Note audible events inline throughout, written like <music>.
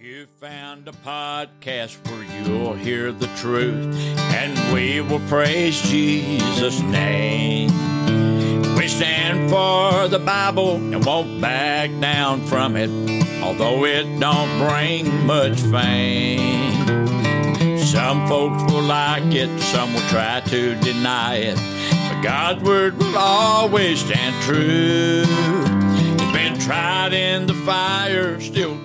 You found a podcast where you'll hear the truth, and we will praise Jesus' name. We stand for the Bible and won't back down from it, although it don't bring much fame. Some folks will like it, some will try to deny it, but God's word will always stand true. It's been tried in the fire, still.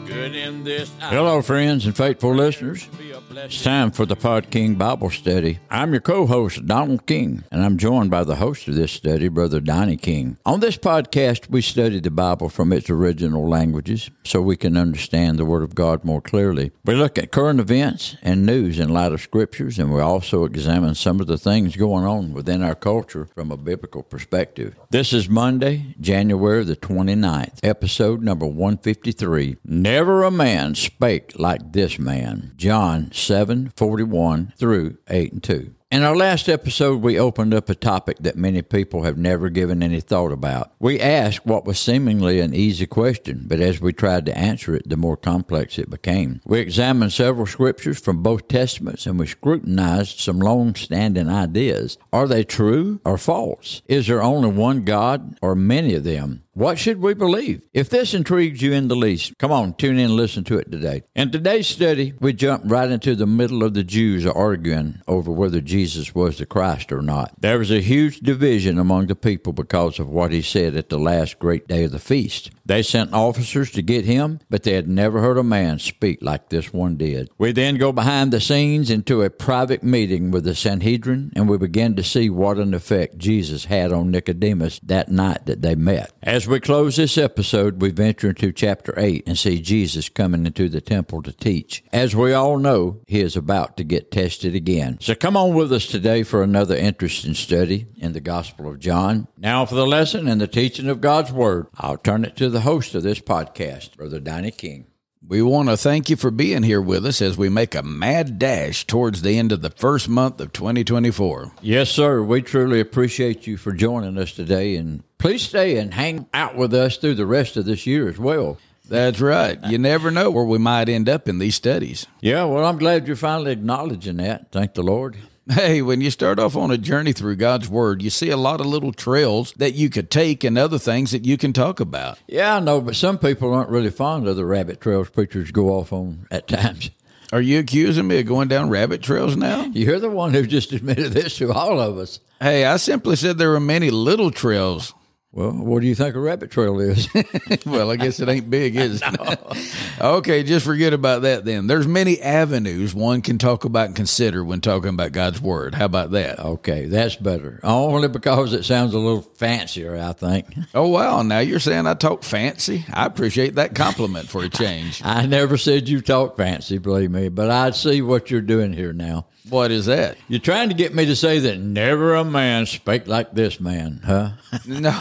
Hello, friends and faithful listeners. It's time for the Pod King Bible Study. I'm your co host, Donald King, and I'm joined by the host of this study, Brother Donnie King. On this podcast, we study the Bible from its original languages so we can understand the Word of God more clearly. We look at current events and news in light of Scriptures, and we also examine some of the things going on within our culture from a biblical perspective. This is Monday, January the 29th, episode number 153. Never a man spake like this man. John 7 41 through 8 and 2. In our last episode, we opened up a topic that many people have never given any thought about. We asked what was seemingly an easy question, but as we tried to answer it, the more complex it became. We examined several scriptures from both testaments and we scrutinized some long standing ideas. Are they true or false? Is there only one God or many of them? What should we believe? If this intrigues you in the least, come on, tune in and listen to it today. In today's study, we jump right into the middle of the Jews arguing over whether Jesus was the Christ or not. There was a huge division among the people because of what he said at the last great day of the feast. They sent officers to get him, but they had never heard a man speak like this one did. We then go behind the scenes into a private meeting with the Sanhedrin, and we begin to see what an effect Jesus had on Nicodemus that night that they met. As we close this episode, we venture into chapter 8 and see Jesus coming into the temple to teach. As we all know, he is about to get tested again. So come on with us today for another interesting study in the Gospel of John. Now for the lesson and the teaching of God's Word, I'll turn it to the host of this podcast, Brother Donnie King. We want to thank you for being here with us as we make a mad dash towards the end of the first month of 2024. Yes, sir. We truly appreciate you for joining us today, and please stay and hang out with us through the rest of this year as well. That's right. You never know where we might end up in these studies. Yeah, well, I'm glad you're finally acknowledging that. Thank the Lord. Hey, when you start off on a journey through God's Word, you see a lot of little trails that you could take and other things that you can talk about. Yeah, I know, but some people aren't really fond of the rabbit trails preachers go off on at times. Are you accusing me of going down rabbit trails now? <laughs> You're the one who just admitted this to all of us. Hey, I simply said there are many little trails. Well, what do you think a rabbit trail is? <laughs> well, I guess it ain't big, is it? <laughs> <laughs> okay, just forget about that then. There's many avenues one can talk about and consider when talking about God's Word. How about that? okay, that's better. Only because it sounds a little fancier, I think. Oh, wow. Now you're saying I talk fancy? I appreciate that compliment for a change. I never said you talk fancy, believe me, but I see what you're doing here now. What is that? You're trying to get me to say that never a man spake like this man, huh? <laughs> No,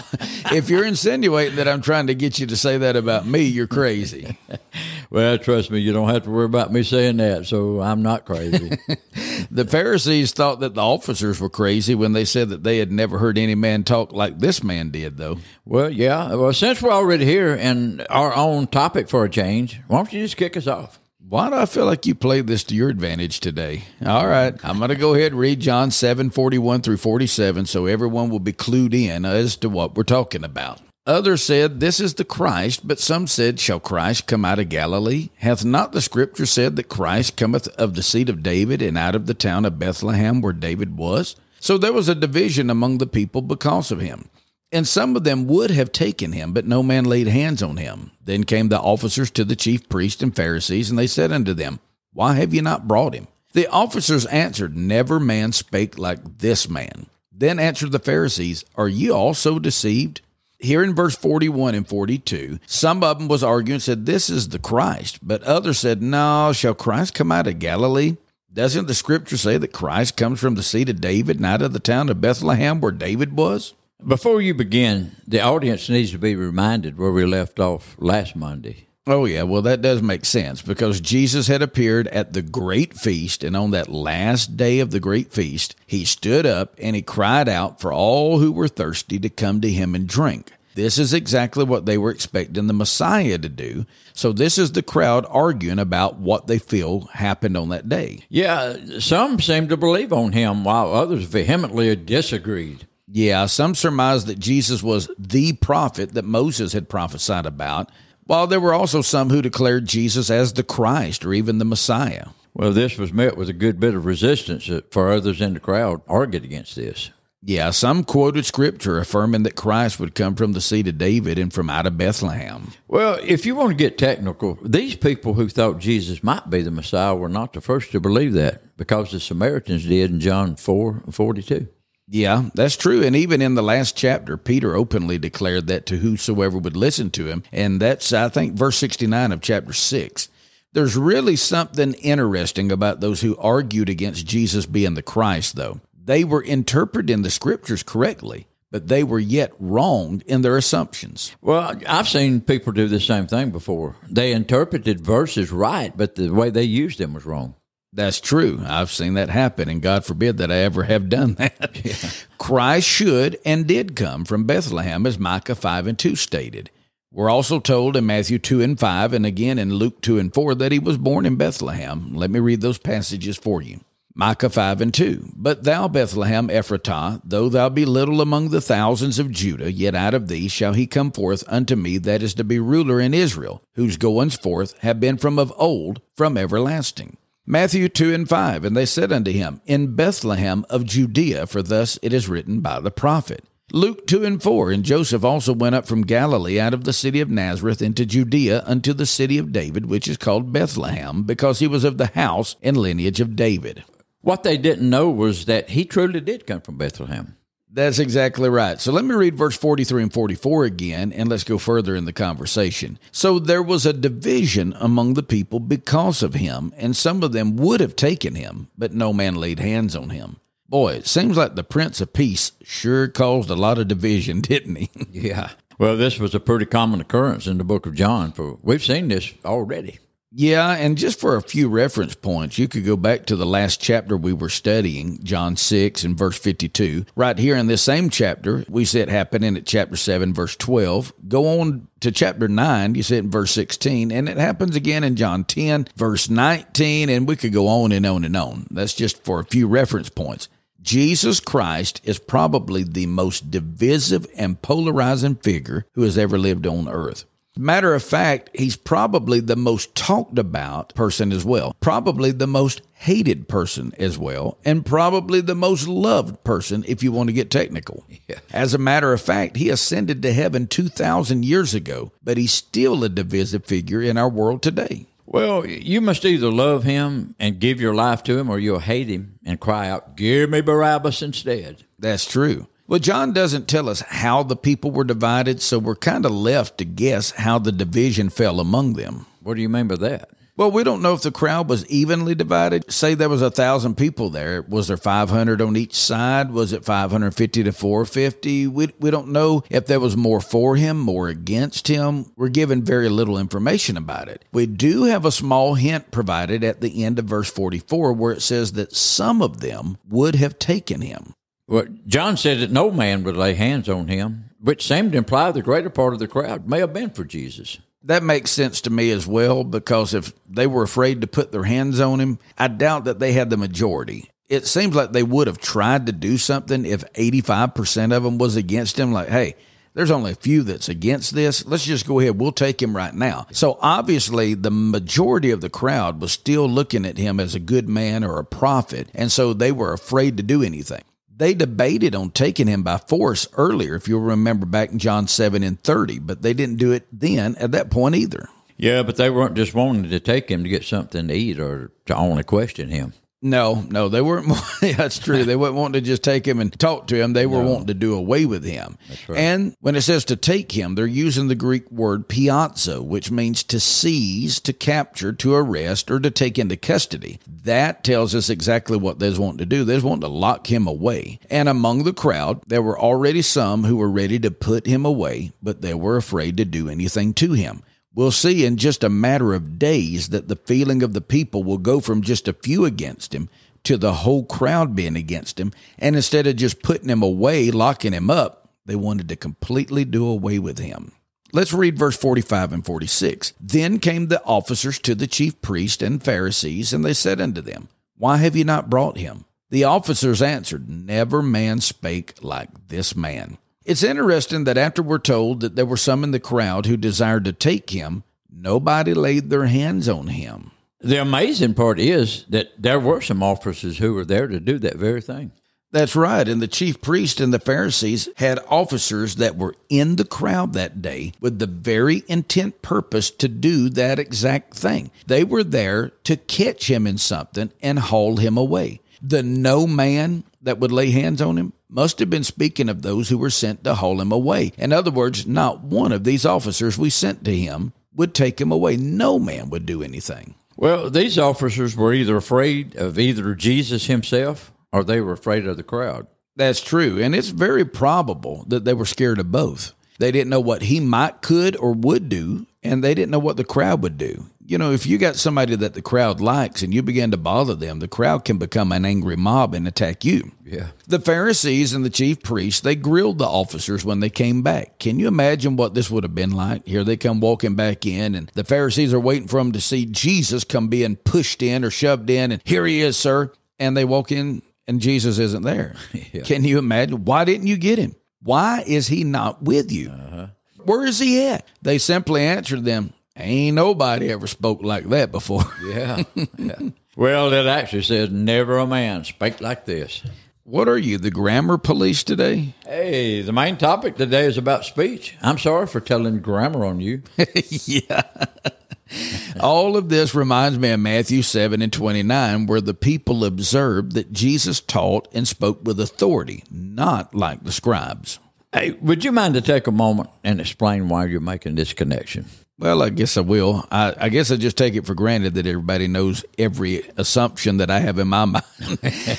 if you're insinuating that I'm trying to get you to say that about me, you're crazy. <laughs> well, trust me, you don't have to worry about me saying that, so I'm not crazy. <laughs> The Pharisees thought that the officers were crazy when they said that they had never heard any man talk like this man did, though. well, yeah. Well, since we're already here and our own topic for a change, why don't you just kick us off? Why do I feel like you played this to your advantage today? All right, I'm going to go ahead and read John 7 41 through 47 so everyone will be clued in as to what we're talking about. Others said, This is the Christ, but some said, Shall Christ come out of Galilee? Hath not the scripture said that Christ cometh of the seed of David and out of the town of Bethlehem where David was? So there was a division among the people because of him. And some of them would have taken him, but no man laid hands on him. Then came the officers to the chief priests and Pharisees, and they said unto them, Why have ye not brought him? The officers answered, Never man spake like this man. Then answered the Pharisees, Are ye also deceived? Here in verse 41 and 42, some of them was arguing, said, This is the Christ. But others said, No, shall Christ come out of Galilee? Doesn't the scripture say that Christ comes from the seed of David and out of the town of Bethlehem where David was? Before you begin, the audience needs to be reminded where we left off last Monday. Oh, yeah. Well, that does make sense because Jesus had appeared at the great feast, and on that last day of the great feast, he stood up and he cried out for all who were thirsty to come to him and drink. This is exactly what they were expecting the Messiah to do. So this is the crowd arguing about what they feel happened on that day. Yeah, some seem to believe on him while others vehemently disagreed. Yeah, some surmised that Jesus was the prophet that Moses had prophesied about, while there were also some who declared Jesus as the Christ or even the Messiah. Well, this was met with a good bit of resistance for others in the crowd argued against this. Yeah, some quoted scripture affirming that Christ would come from the seed of David and from out of Bethlehem. Well, if you want to get technical, these people who thought Jesus might be the Messiah were not the first to believe that because the Samaritans did in John 4 42. Yeah, that's true. And even in the last chapter, Peter openly declared that to whosoever would listen to him. And that's, I think, verse 69 of chapter 6. There's really something interesting about those who argued against Jesus being the Christ, though. They were interpreting the scriptures correctly, but they were yet wrong in their assumptions. Well, I've seen people do the same thing before. They interpreted verses right, but the way they used them was wrong. That's true. I've seen that happen, and God forbid that I ever have done <laughs> that. Yeah. Christ should and did come from Bethlehem, as Micah 5 and 2 stated. We're also told in Matthew 2 and 5, and again in Luke 2 and 4, that he was born in Bethlehem. Let me read those passages for you. Micah 5 and 2. But thou, Bethlehem Ephratah, though thou be little among the thousands of Judah, yet out of thee shall he come forth unto me that is to be ruler in Israel, whose goings forth have been from of old, from everlasting. Matthew 2 and 5. And they said unto him, In Bethlehem of Judea, for thus it is written by the prophet. Luke 2 and 4. And Joseph also went up from Galilee out of the city of Nazareth into Judea unto the city of David, which is called Bethlehem, because he was of the house and lineage of David. What they didn't know was that he truly did come from Bethlehem. That's exactly right. So let me read verse 43 and 44 again, and let's go further in the conversation. So there was a division among the people because of him, and some of them would have taken him, but no man laid hands on him. Boy, it seems like the Prince of Peace sure caused a lot of division, <laughs> didn't he? yeah. Well, this was a pretty common occurrence in the book of John, for we've seen this already. Yeah, and just for a few reference points, you could go back to the last chapter we were studying, John 6 and verse 52. Right here in this same chapter, we see it happening at chapter 7, verse 12. Go on to chapter 9, you see it in verse 16, and it happens again in John 10, verse 19, and we could go on and on and on. That's just for a few reference points. Jesus Christ is probably the most divisive and polarizing figure who has ever lived on earth. Matter of fact, he's probably the most talked about person as well, probably the most hated person as well, and probably the most loved person if you want to get technical. Yeah. As a matter of fact, he ascended to heaven 2,000 years ago, but he's still a divisive figure in our world today. Well, you must either love him and give your life to him, or you'll hate him and cry out, Give me Barabbas instead. That's true. Well, John doesn't tell us how the people were divided, so we're kind of left to guess how the division fell among them. What do you mean by that? Well, we don't know if the crowd was evenly divided. Say there was a thousand people there. Was there 500 on each side? Was it 550 to 450? We, we don't know if there was more for him, more against him. We're given very little information about it. We do have a small hint provided at the end of verse 44 where it says that some of them would have taken him. Well, John said that no man would lay hands on him, which seemed to imply the greater part of the crowd may have been for Jesus. That makes sense to me as well because if they were afraid to put their hands on him, I doubt that they had the majority. It seems like they would have tried to do something if 85% of them was against him. Like, hey, there's only a few that's against this. Let's just go ahead. We'll take him right now. So obviously, the majority of the crowd was still looking at him as a good man or a prophet. And so they were afraid to do anything. They debated on taking him by force earlier, if you'll remember back in John 7 and 30, but they didn't do it then at that point either. Yeah, but they weren't just wanting to take him to get something to eat or to only question him. No, no, they weren't. <laughs> that's true. They weren't wanting to just take him and talk to him. They were no. wanting to do away with him. Right. And when it says to take him, they're using the Greek word piazzo, which means to seize, to capture, to arrest, or to take into custody. That tells us exactly what they was wanting to do. They was wanting to lock him away. And among the crowd, there were already some who were ready to put him away, but they were afraid to do anything to him. We'll see in just a matter of days that the feeling of the people will go from just a few against him to the whole crowd being against him. And instead of just putting him away, locking him up, They wanted to completely do away with him. Let's read verse 45 and 46. Then came the officers to the chief priest and Pharisees, and they said unto them, Why have ye not brought him? The officers answered, Never man spake like this man. It's interesting that after we're told that there were some in the crowd who desired to take him, nobody laid their hands on him. The amazing part is that there were some officers who were there to do that very thing. That's right. And the chief priest and the Pharisees had officers that were in the crowd that day with the very intent purpose to do that exact thing. They were there to catch him in something and haul him away. The no man that would lay hands on him must have been speaking of those who were sent to haul him away. In other words, not one of these officers we sent to him would take him away. No man would do anything. Well, these officers were either afraid of either Jesus himself or they were afraid of the crowd. That's true. And it's very probable that they were scared of both. They didn't know what he might, could, or would do, and they didn't know what the crowd would do. You know, if you got somebody that the crowd likes and you begin to bother them, the crowd can become an angry mob and attack you. Yeah. The Pharisees and the chief priests, they grilled the officers when they came back. Can you imagine what this would have been like? Here they come walking back in, and the Pharisees are waiting for them to see Jesus come being pushed in or shoved in, and here he is, sir. And they walk in and Jesus isn't there. <laughs> yeah. Can you imagine? Why didn't you get him? Why is he not with you? Uh-huh. Where is he at? They simply answered them, Ain't nobody ever spoke like that before. <laughs> yeah. yeah. Well, it actually says, Never a man spake like this. What are you, the grammar police today? Hey, the main topic today is about speech. I'm sorry for telling grammar on you. <laughs> yeah. All of this reminds me of Matthew 7 and 29, where the people observed that Jesus taught and spoke with authority, not like the scribes. Hey, would you mind to take a moment and explain why you're making this connection? Well, I guess I will. I, I, guess I just take it for granted that everybody knows every assumption that I have in my <laughs> mind.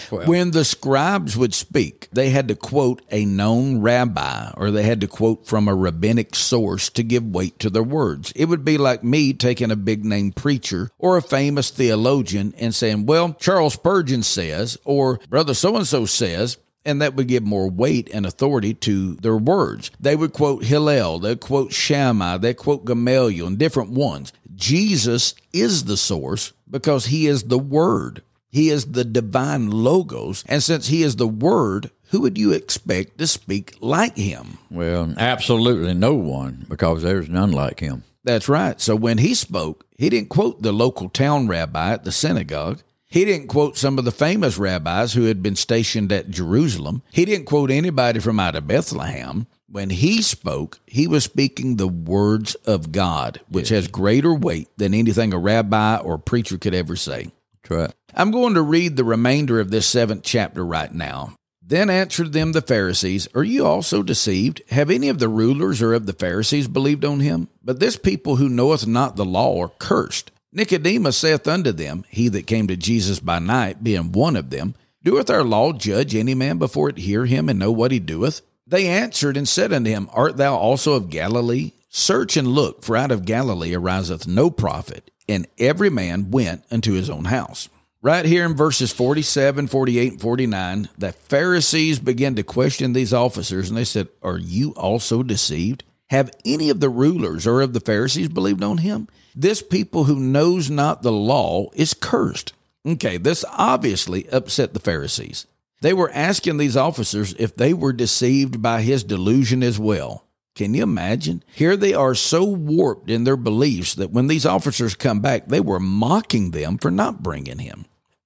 well. When the scribes would speak, they had to quote a known rabbi or they had to quote from a rabbinic source to give weight to their words. It would be like me taking a big name preacher or a famous theologian and saying, well, Charles Spurgeon says, or Brother so and so says, and that would give more weight and authority to their words. They would quote Hillel, they'd quote Shammai, they quote Gamaliel, and different ones. Jesus is the source because he is the Word. He is the divine logos. And since he is the Word, who would you expect to speak like him? Well, absolutely no one, because there's none like him. That's right. So when he spoke, he didn't quote the local town rabbi at the synagogue. He didn't quote some of the famous rabbis who had been stationed at Jerusalem. He didn't quote anybody from out of Bethlehem. When he spoke, he was speaking the words of God, which yes. has greater weight than anything a rabbi or a preacher could ever say. Right. I'm going to read the remainder of this seventh chapter right now. Then answered them the Pharisees, Are you also deceived? Have any of the rulers or of the Pharisees believed on him? But this people who knoweth not the law are cursed. Nicodemus saith unto them, He that came to Jesus by night, being one of them, Doeth our law judge any man before it hear him and know what he doeth? They answered and said unto him, Art thou also of Galilee? Search and look, for out of Galilee ariseth no prophet. And every man went unto his own house. Right here in verses 47, 48, and 49, the Pharisees began to question these officers, and they said, Are you also deceived? Have any of the rulers or of the Pharisees believed on him? This people who knows not the law is cursed. Okay, this obviously upset the Pharisees. They were asking these officers if they were deceived by his delusion as well. Can you imagine? Here they are so warped in their beliefs that when these officers come back, they were mocking them for not bringing him.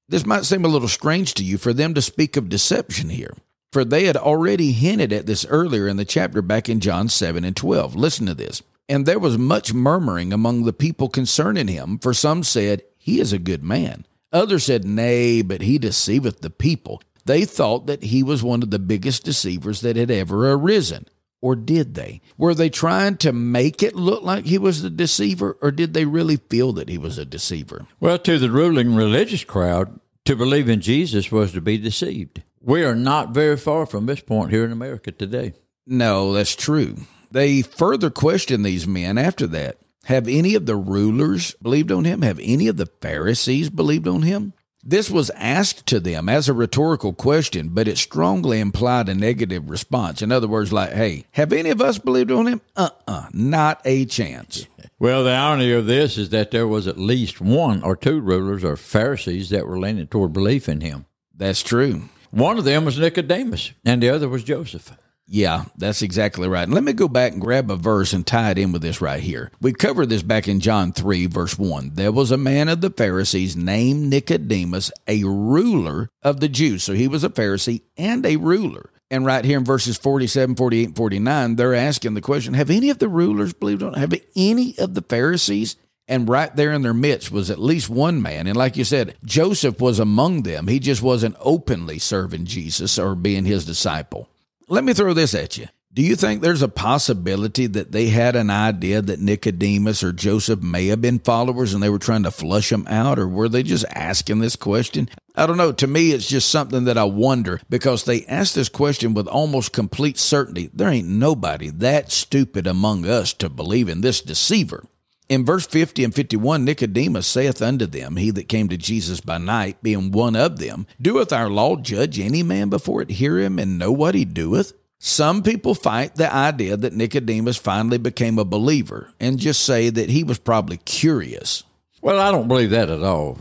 This might seem a little strange to you for them to speak of deception here, for they had already hinted at this earlier in the chapter back in John 7 and 12. Listen to this. And there was much murmuring among the people concerning him, for some said, He is a good man. Others said, Nay, but he deceiveth the people. They thought that he was one of the biggest deceivers that had ever arisen. Or did they? Were they trying to make it look like he was the deceiver, or did they really feel that he was a deceiver? Well, to the ruling religious crowd, to believe in Jesus was to be deceived. We are not very far from this point here in America today. No, that's true. They further question these men after that. Have any of the rulers believed on him? Have any of the Pharisees believed on him? This was asked to them as a rhetorical question, but it strongly implied a negative response. In other words, like, hey, have any of us believed on him? Uh uh-uh, uh, not a chance. <laughs> Well, the irony of this is that there was at least one or two rulers or Pharisees that were leaning toward belief in him. That's true. One of them was Nicodemus, and the other was Joseph. Yeah, that's exactly right. Let me go back and grab a verse and tie it in with this right here. We covered this back in John 3, verse 1. There was a man of the Pharisees named Nicodemus, a ruler of the Jews. So he was a Pharisee and a ruler. And right here in verses 47, 48, 49, they're asking the question Have any of the rulers believed on? Have any of the Pharisees and right there in their midst was at least one man. And like you said, Joseph was among them. He just wasn't openly serving Jesus or being his disciple. Let me throw this at you. Do you think there's a possibility that they had an idea that Nicodemus or Joseph may have been followers and they were trying to flush them out, or were they just asking this question? I don't know. To me, it's just something that I wonder because they asked this question with almost complete certainty. There ain't nobody that stupid among us to believe in this deceiver. In verse 50 and 51, Nicodemus saith unto them, He that came to Jesus by night, being one of them, doeth our law judge any man before it hear him and know what he doeth? Some people fight the idea that Nicodemus finally became a believer and just say that he was probably curious. Well, I don't believe that at all.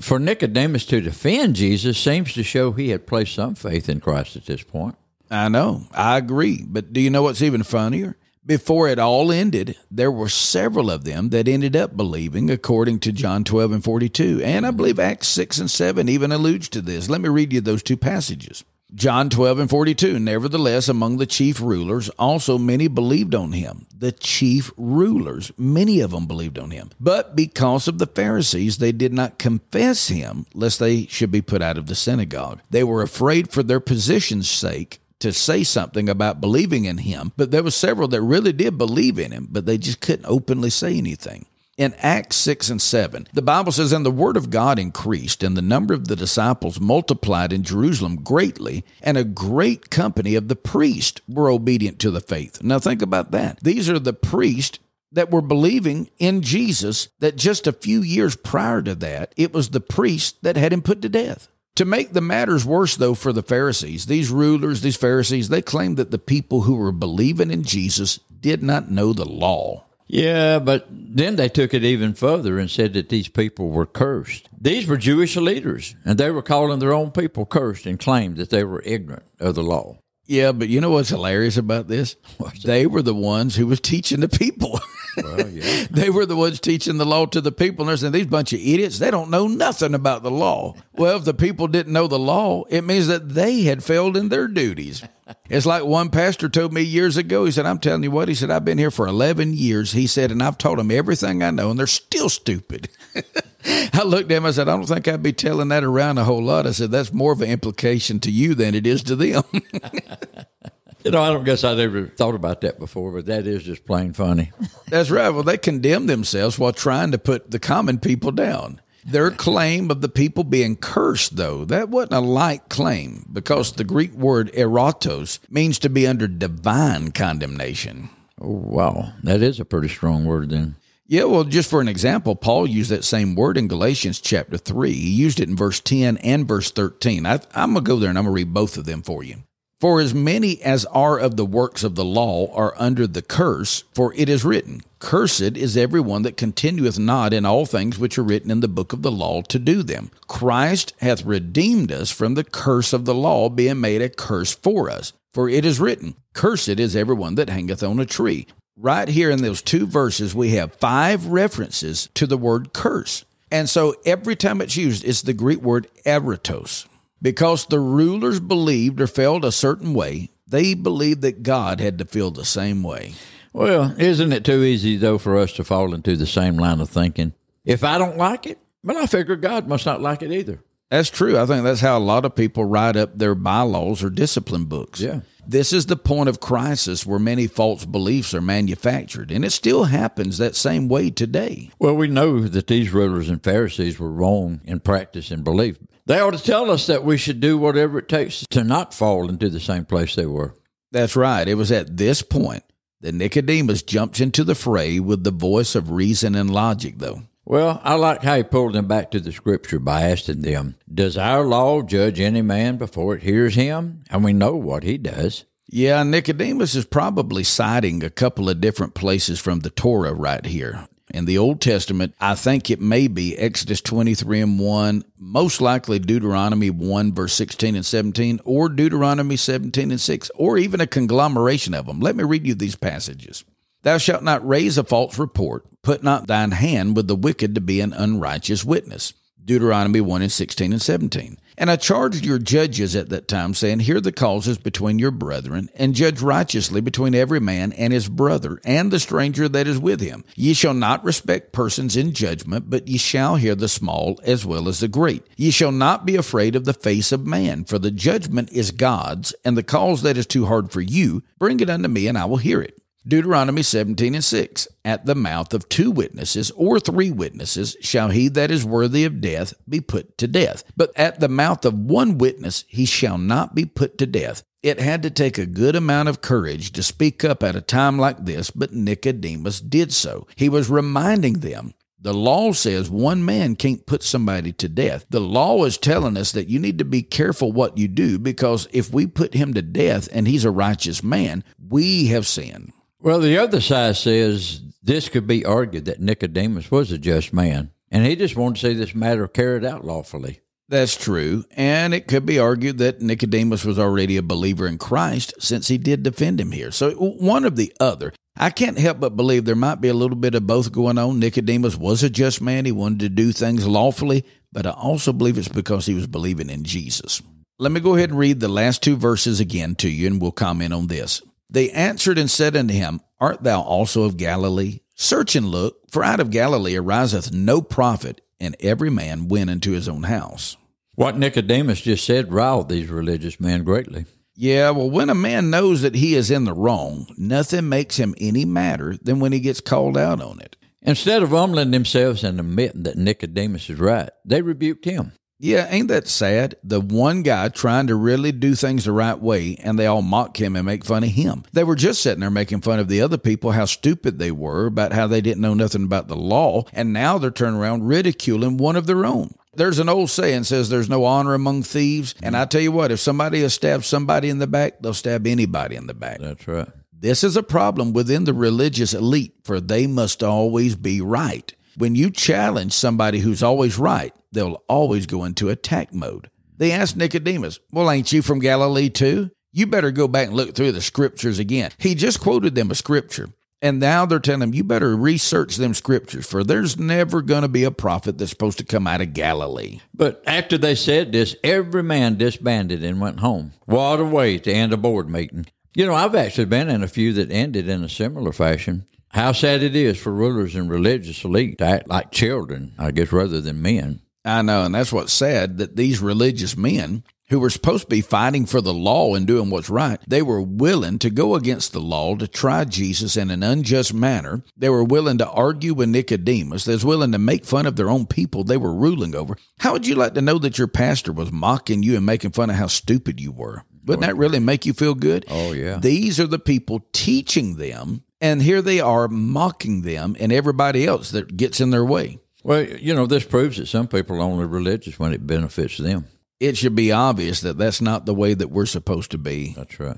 For Nicodemus to defend Jesus seems to show he had placed some faith in Christ at this point. I know. I agree. But do you know what's even funnier? Before it all ended, there were several of them that ended up believing, according to John 12 and 42. And I believe Acts 6 and 7 even alludes to this. Let me read you those two passages. John 12 and 42. Nevertheless, among the chief rulers, also many believed on him. The chief rulers, many of them believed on him. But because of the Pharisees, they did not confess him, lest they should be put out of the synagogue. They were afraid for their position's sake to say something about believing in him, but there were several that really did believe in him, but they just couldn't openly say anything. In Acts 6 and 7, the Bible says, And the word of God increased, and the number of the disciples multiplied in Jerusalem greatly, and a great company of the priests were obedient to the faith. Now think about that. These are the priests that were believing in Jesus, that just a few years prior to that, it was the priests that had him put to death. To make the matters worse, though, for the Pharisees, these rulers, these Pharisees, they claimed that the people who were believing in Jesus did not know the law. Yeah, but then they took it even further and said that these people were cursed. These were Jewish leaders, and they were calling their own people cursed and claimed that they were ignorant of the law. Yeah, but you know what's hilarious about this? <laughs> They were the ones who was teaching the people. <laughs> Yeah. <laughs> they were the ones teaching the law to the people. And they're saying, these bunch of idiots, they don't know nothing about the law. Well, if the people didn't know the law, it means that they had failed in their duties. It's like one pastor told me years ago. He said, I'm telling you what, he said, I've been here for 11 years. He said, and I've taught them everything I know, and they're still stupid. <laughs> I looked at him. I said, I don't think I'd be telling that around a whole lot. I said, that's more of an implication to you than it is to them. <laughs> you know, I don't guess I'd ever thought about that before, but that is just plain funny. <laughs> that's right. Well, they condemn themselves while trying to put the common people down. Their claim of the people being cursed, though, that wasn't a light claim because the Greek word eratos means to be under divine condemnation. Oh, wow. That is a pretty strong word then. Yeah, well, just for an example, Paul used that same word in Galatians chapter 3. He used it in verse 10 and verse 13. I, am going to go there and I'm going to read both of them for you. For as many as are of the works of the law are under the curse, for it is written, Cursed is every one that continueth not in all things which are written in the book of the law to do them. Christ hath redeemed us from the curse of the law, being made a curse for us. For it is written, Cursed is every one that hangeth on a tree. Right here in those two verses, we have five references to the word curse. And so every time it's used, it's the Greek word eratos. Because the rulers believed or felt a certain way, they believed that God had to feel the same way. Well, isn't it too easy, though, for us to fall into the same line of thinking? If I don't like it, well, I figure God must not like it either. That's true. I think that's how a lot of people write up their bylaws or discipline books. Yeah. This is the point of crisis where many false beliefs are manufactured, and it still happens that same way today. Well, we know that these rulers and Pharisees were wrong in practice and belief. They ought to tell us that we should do whatever it takes to not fall into the same place they were. That's right. It was at this point that Nicodemus jumps into the fray with the voice of reason and logic, though. Well, I like how he pulled them back to the scripture by asking them, Does our law judge any man before it hears him? And we know what he does. Yeah, Nicodemus is probably citing a couple of different places from the Torah right here. In the Old Testament, I think it may be Exodus 23 and 1, most likely Deuteronomy 1, verse 16 and 17, or Deuteronomy 17 and 6, or even a conglomeration of them. Let me read you these passages. Thou shalt not raise a false report. Put not thine hand with the wicked to be an unrighteous witness. Deuteronomy 1 and 16 and 17. And I charged your judges at that time, saying, Hear the causes between your brethren, and judge righteously between every man and his brother, and the stranger that is with him. Ye shall not respect persons in judgment, but ye shall hear the small as well as the great. Ye shall not be afraid of the face of man, for the judgment is God's, and the cause that is too hard for you, bring it unto me, and I will hear it. Deuteronomy 17 and 6. At the mouth of two witnesses or three witnesses shall he that is worthy of death be put to death. But at the mouth of one witness he shall not be put to death. It had to take a good amount of courage to speak up at a time like this, but Nicodemus did so. He was reminding them the law says one man can't put somebody to death. The law is telling us that you need to be careful what you do because if we put him to death and he's a righteous man, we have sinned. Well, the other side says this could be argued that Nicodemus was a just man, and he just wanted to see this matter carried out lawfully. That's true. And it could be argued that Nicodemus was already a believer in Christ since he did defend him here. So one of the other. I can't help but believe there might be a little bit of both going on. Nicodemus was a just man. He wanted to do things lawfully, but I also believe it's because he was believing in Jesus. Let me go ahead and read the last two verses again to you, and we'll comment on this. They answered and said unto him, Art thou also of Galilee? Search and look, for out of Galilee ariseth no prophet, and every man went into his own house. What Nicodemus just said riled these religious men greatly. Yeah, well, when a man knows that he is in the wrong, nothing makes him any madder than when he gets called out on it. Instead of humbling themselves and admitting that Nicodemus is right, they rebuked him. Yeah, ain't that sad? The one guy trying to really do things the right way, and they all mock him and make fun of him. They were just sitting there making fun of the other people, how stupid they were about how they didn't know nothing about the law, and now they're turning around ridiculing one of their own. There's an old saying says there's no honor among thieves, and I tell you what, if somebody has stabbed somebody in the back, they'll stab anybody in the back. That's right. This is a problem within the religious elite, for they must always be right. When you challenge somebody who's always right, they'll always go into attack mode. They asked Nicodemus, Well, ain't you from Galilee too? You better go back and look through the scriptures again. He just quoted them a scripture. And now they're telling him, you better research them scriptures, for there's never going to be a prophet that's supposed to come out of Galilee. But after they said this, every man disbanded and went home. What a way to end a board meeting. You know, I've actually been in a few that ended in a similar fashion. How sad it is for rulers and religious elite to act like children, I guess, rather than men. I know, and that's what's sad that these religious men who were supposed to be fighting for the law and doing what's right, they were willing to go against the law to try Jesus in an unjust manner. They were willing to argue with Nicodemus. They was willing to make fun of their own people they were ruling over. How would you like to know that your pastor was mocking you and making fun of how stupid you were? Wouldn't that really make you feel good? Oh, yeah. These are the people teaching them and here they are mocking them and everybody else that gets in their way. Well, you know, this proves that some people are only religious when it benefits them. It should be obvious that that's not the way that we're supposed to be. That's right.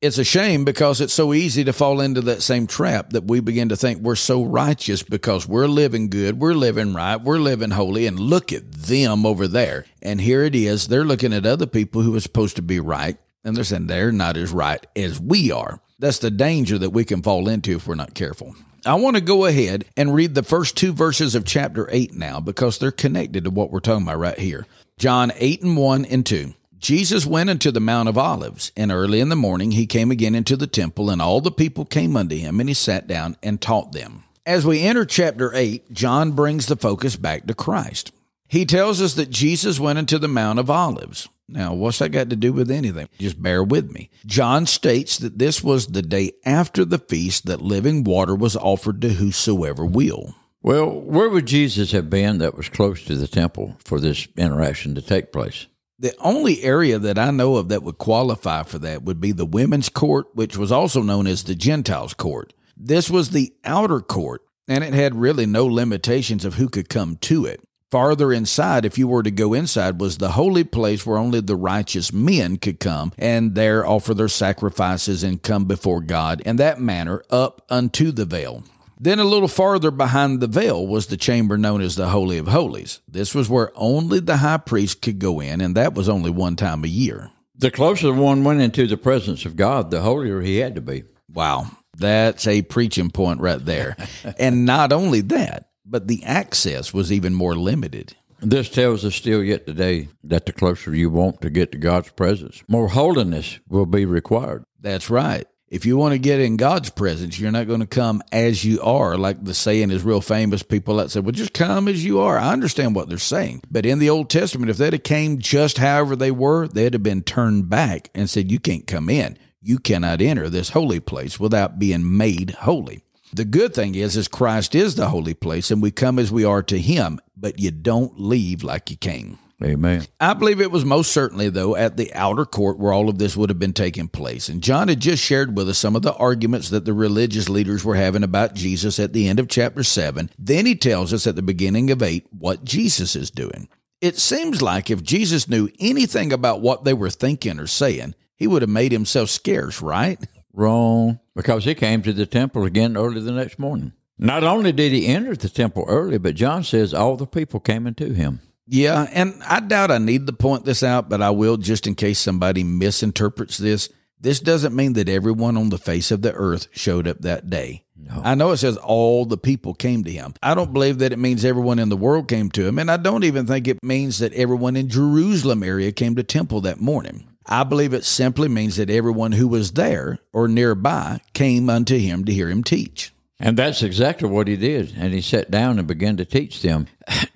It's a shame because it's so easy to fall into that same trap that we begin to think we're so righteous because we're living good, we're living right, we're living holy, and look at them over there. And here it is, they're looking at other people who are supposed to be right, and they're saying they're not as right as we are. That's the danger that we can fall into if we're not careful. I want to go ahead and read the first two verses of chapter 8 now because they're connected to what we're talking about right here. John 8 and 1 and 2. Jesus went into the Mount of Olives, and early in the morning he came again into the temple, and all the people came unto him, and he sat down and taught them. As we enter chapter 8, John brings the focus back to Christ. He tells us that Jesus went into the Mount of Olives. Now, what's that got to do with anything? Just bear with me. John states that this was the day after the feast that living water was offered to whosoever will. Well, where would Jesus have been that was close to the temple for this interaction to take place? The only area that I know of that would qualify for that would be the women's court, which was also known as the Gentiles' court. This was the outer court and it had really no limitations of who could come to it. Farther inside, if you were to go inside, was the holy place where only the righteous men could come and there offer their sacrifices and come before God in that manner up unto the veil. Then a little farther behind the veil was the chamber known as the Holy of Holies. This was where only the high priest could go in, and that was only one time a year. The closer one went into the presence of God, the holier he had to be. Wow, that's a preaching point right there. <laughs> and not only that, but the access was even more limited. This tells us still yet today that the closer you want to get to God's presence, more holiness will be required. That's right. If you want to get in God's presence, you're not going to come as you are. Like the saying is real famous. People that say, well, just come as you are. I understand what they're saying. But in the Old Testament, if they'd have came just however they were, they'd have been turned back and said, you can't come in. You cannot enter this holy place without being made holy. The good thing is, is Christ is the holy place and we come as we are to him, but you don't leave like you came. Amen. I believe it was most certainly, though, at the outer court where all of this would have been taking place. And John had just shared with us some of the arguments that the religious leaders were having about Jesus at the end of chapter 7. Then he tells us at the beginning of 8 what Jesus is doing. It seems like if Jesus knew anything about what they were thinking or saying, he would have made himself scarce, right? <laughs> Wrong, because he came to the temple again early the next morning. Not only did he enter the temple early, but John says all the people came into him. Yeah, and I doubt I need to point this out, but I will just in case somebody misinterprets this. This doesn't mean that everyone on the face of the earth showed up that day. No. I know it says all the people came to him. I don't believe that it means everyone in the world came to him, and I don't even think it means that everyone in Jerusalem area came to temple that morning. I believe it simply means that everyone who was there or nearby came unto him to hear him teach. And that's exactly what he did. And he sat down and began to teach them.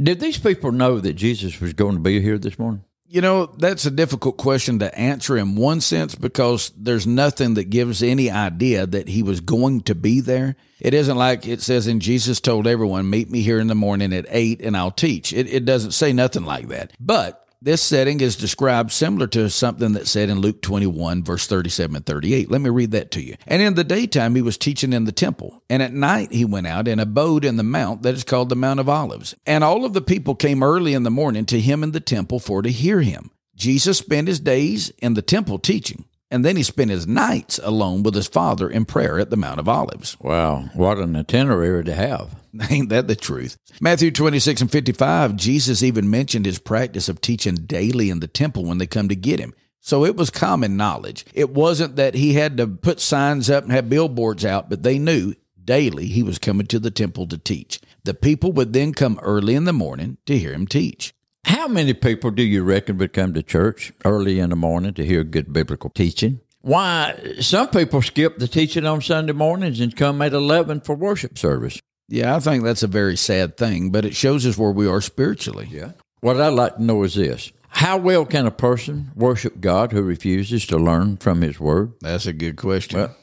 Did these people know that Jesus was going to be here this morning? You know, that's a difficult question to answer in one sense because there's nothing that gives any idea that he was going to be there. It isn't like it says, and Jesus told everyone, Meet me here in the morning at eight and I'll teach. It, it doesn't say nothing like that. But this setting is described similar to something that's said in Luke 21, verse 37 and 38. Let me read that to you. And in the daytime, he was teaching in the temple. And at night, he went out and abode in the mount that is called the Mount of Olives. And all of the people came early in the morning to him in the temple for to hear him. Jesus spent his days in the temple teaching. And then he spent his nights alone with his father in prayer at the Mount of Olives. Wow, what an itinerary to have. <laughs> Ain't that the truth? Matthew 26 and 55, Jesus even mentioned his practice of teaching daily in the temple when they come to get him. So it was common knowledge. It wasn't that he had to put signs up and have billboards out, but they knew daily he was coming to the temple to teach. The people would then come early in the morning to hear him teach. How many people do you reckon would come to church early in the morning to hear good biblical teaching? Why, some people skip the teaching on Sunday mornings and come at 11 for worship service. Yeah, I think that's a very sad thing, but it shows us where we are spiritually. Yeah. What I'd like to know is this How well can a person worship God who refuses to learn from His Word? That's a good question. Well,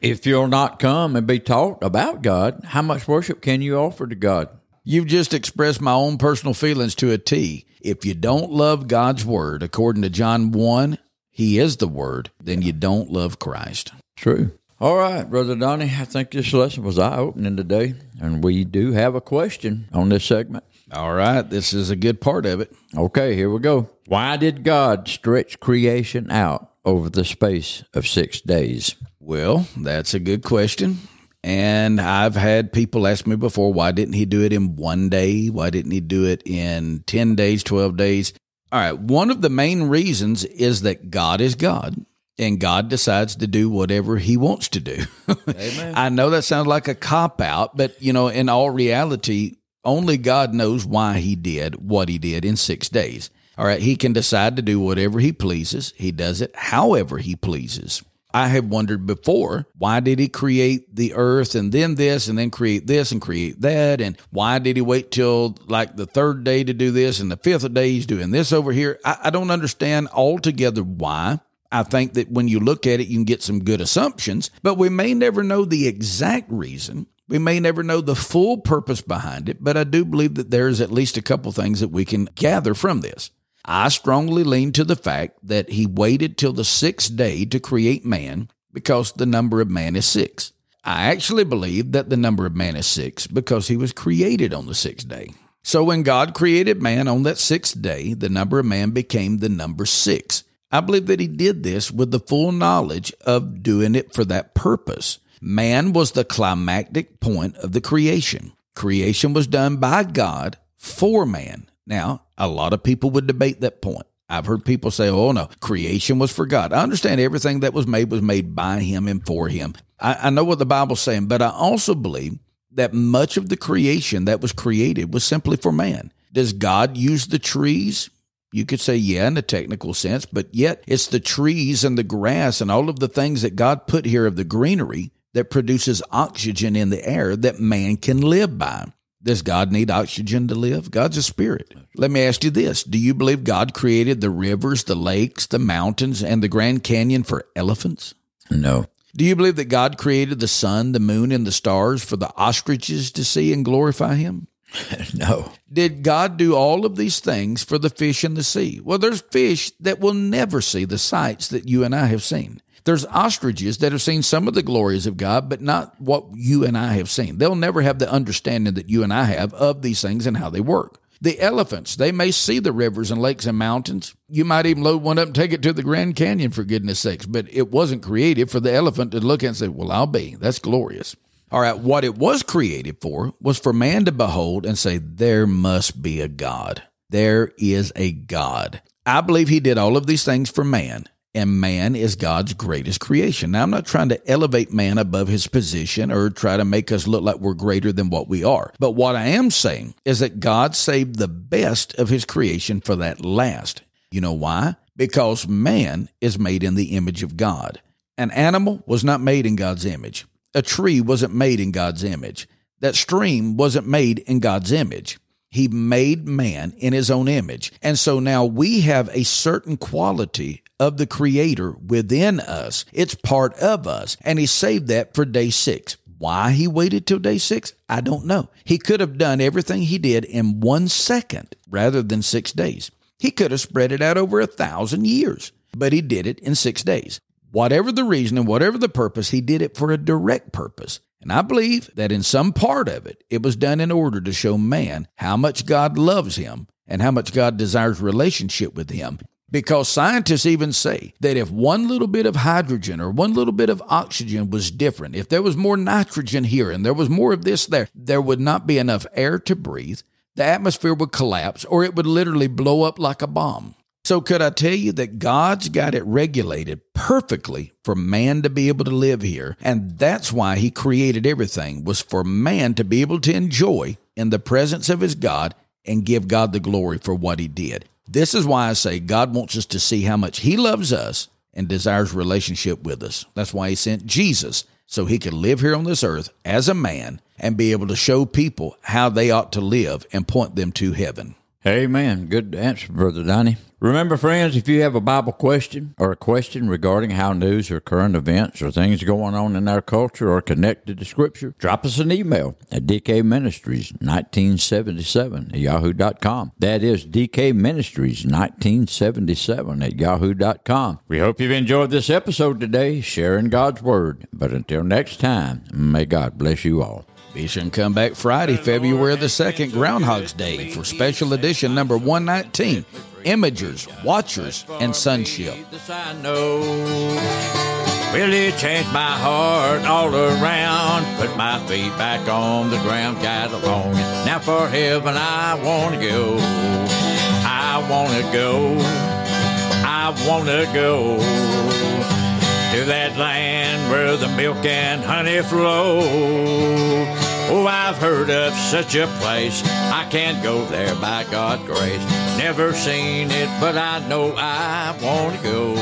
if you'll not come and be taught about God, how much worship can you offer to God? You've just expressed my own personal feelings to a T. If you don't love God's Word, according to John 1, He is the Word, then you don't love Christ. True. All right, Brother Donnie, I think this lesson was eye opening today, and we do have a question on this segment. All right, this is a good part of it. Okay, here we go. Why did God stretch creation out over the space of six days? Well, that's a good question. And I've had people ask me before, why didn't he do it in one day? Why didn't he do it in 10 days, 12 days? All right, one of the main reasons is that God is God and God decides to do whatever he wants to do. <laughs> I know that sounds like a cop out, but you know, in all reality, only God knows why he did what he did in 6 days. All right, he can decide to do whatever he pleases. He does it however he pleases. I have wondered before, why did he create the earth and then this and then create this and create that? And why did he wait till like the third day to do this and the fifth day he's doing this over here? I, I don't understand altogether why. I think that when you look at it, you can get some good assumptions, but we may never know the exact reason. We may never know the full purpose behind it, but I do believe that there's at least a couple things that we can gather from this. I strongly lean to the fact that he waited till the sixth day to create man because the number of man is six. I actually believe that the number of man is six because he was created on the sixth day. So when God created man on that sixth day, the number of man became the number six. I believe that he did this with the full knowledge of doing it for that purpose. Man was the climactic point of the creation. Creation was done by God for man. Now, a lot of people would debate that point. I've heard people say, oh no, creation was for God. I understand everything that was made was made by him and for him. I, I know what the Bible's saying, but I also believe that much of the creation that was created was simply for man. Does God use the trees? You could say, yeah, in a technical sense, but yet it's the trees and the grass and all of the things that God put here of the greenery that produces oxygen in the air that man can live by. Does God need oxygen to live? God's a spirit. Let me ask you this Do you believe God created the rivers, the lakes, the mountains, and the Grand Canyon for elephants? No. Do you believe that God created the sun, the moon, and the stars for the ostriches to see and glorify Him? <laughs> no. Did God do all of these things for the fish in the sea? Well, there's fish that will never see the sights that you and I have seen. There's ostriches that have seen some of the glories of God, but not what you and I have seen. They'll never have the understanding that you and I have of these things and how they work. The elephants, they may see the rivers and lakes and mountains. You might even load one up and take it to the Grand Canyon for goodness sakes, but it wasn't created for the elephant to look at and say, Well, I'll be. That's glorious. All right, what it was created for was for man to behold and say, There must be a God. There is a God. I believe he did all of these things for man and man is God's greatest creation. Now, I'm not trying to elevate man above his position or try to make us look like we're greater than what we are. But what I am saying is that God saved the best of his creation for that last. You know why? Because man is made in the image of God. An animal was not made in God's image. A tree wasn't made in God's image. That stream wasn't made in God's image. He made man in his own image. And so now we have a certain quality of the Creator within us. It's part of us. And He saved that for day six. Why he waited till day six, I don't know. He could have done everything he did in one second rather than six days. He could have spread it out over a thousand years, but he did it in six days. Whatever the reason and whatever the purpose, he did it for a direct purpose. And I believe that in some part of it, it was done in order to show man how much God loves him and how much God desires relationship with him. Because scientists even say that if one little bit of hydrogen or one little bit of oxygen was different, if there was more nitrogen here and there was more of this there, there would not be enough air to breathe. The atmosphere would collapse or it would literally blow up like a bomb. So, could I tell you that God's got it regulated perfectly for man to be able to live here? And that's why He created everything, was for man to be able to enjoy in the presence of His God and give God the glory for what He did. This is why I say God wants us to see how much He loves us and desires relationship with us. That's why He sent Jesus, so He could live here on this earth as a man and be able to show people how they ought to live and point them to heaven. Amen. Good answer, Brother Donnie. Remember, friends, if you have a Bible question or a question regarding how news or current events or things going on in our culture are connected to Scripture, drop us an email at DK Ministries 1977 at yahoo.com. That is DK Ministries 1977 at yahoo.com. We hope you've enjoyed this episode today, sharing God's Word. But until next time, may God bless you all. Be sure and come back Friday, February the 2nd, Groundhog's Day, for special edition number 119 Imagers, Watchers, and Sonship. Really changed my heart all around. Put my feet back on the ground, got along. Now for heaven I want to go. I want to go. I want to go to that land where the milk and honey flow. Oh, I've heard of such a place. I can't go there by God's grace. Never seen it, but I know I want to go.